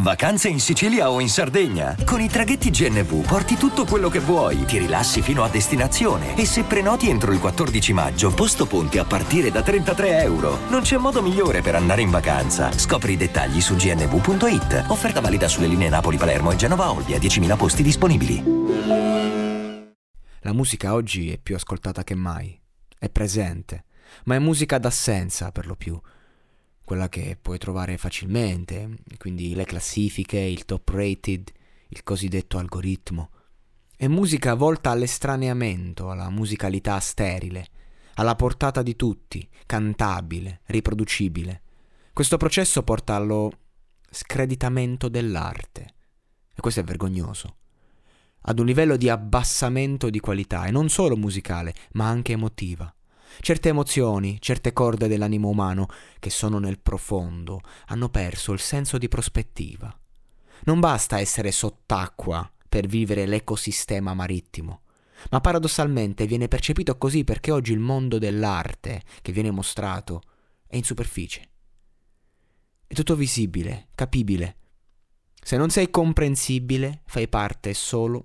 Vacanze in Sicilia o in Sardegna? Con i traghetti GNV porti tutto quello che vuoi, ti rilassi fino a destinazione e se prenoti entro il 14 maggio, posto ponti a partire da 33 euro. Non c'è modo migliore per andare in vacanza. Scopri i dettagli su gnv.it. Offerta valida sulle linee Napoli-Palermo e Genova-Olbia, 10.000 posti disponibili. La musica oggi è più ascoltata che mai, è presente, ma è musica d'assenza per lo più quella che puoi trovare facilmente, quindi le classifiche, il top rated, il cosiddetto algoritmo. È musica volta all'estraneamento, alla musicalità sterile, alla portata di tutti, cantabile, riproducibile. Questo processo porta allo screditamento dell'arte. E questo è vergognoso. Ad un livello di abbassamento di qualità, e non solo musicale, ma anche emotiva. Certe emozioni, certe corde dell'animo umano, che sono nel profondo, hanno perso il senso di prospettiva. Non basta essere sott'acqua per vivere l'ecosistema marittimo, ma paradossalmente viene percepito così perché oggi il mondo dell'arte che viene mostrato è in superficie. È tutto visibile, capibile. Se non sei comprensibile, fai parte solo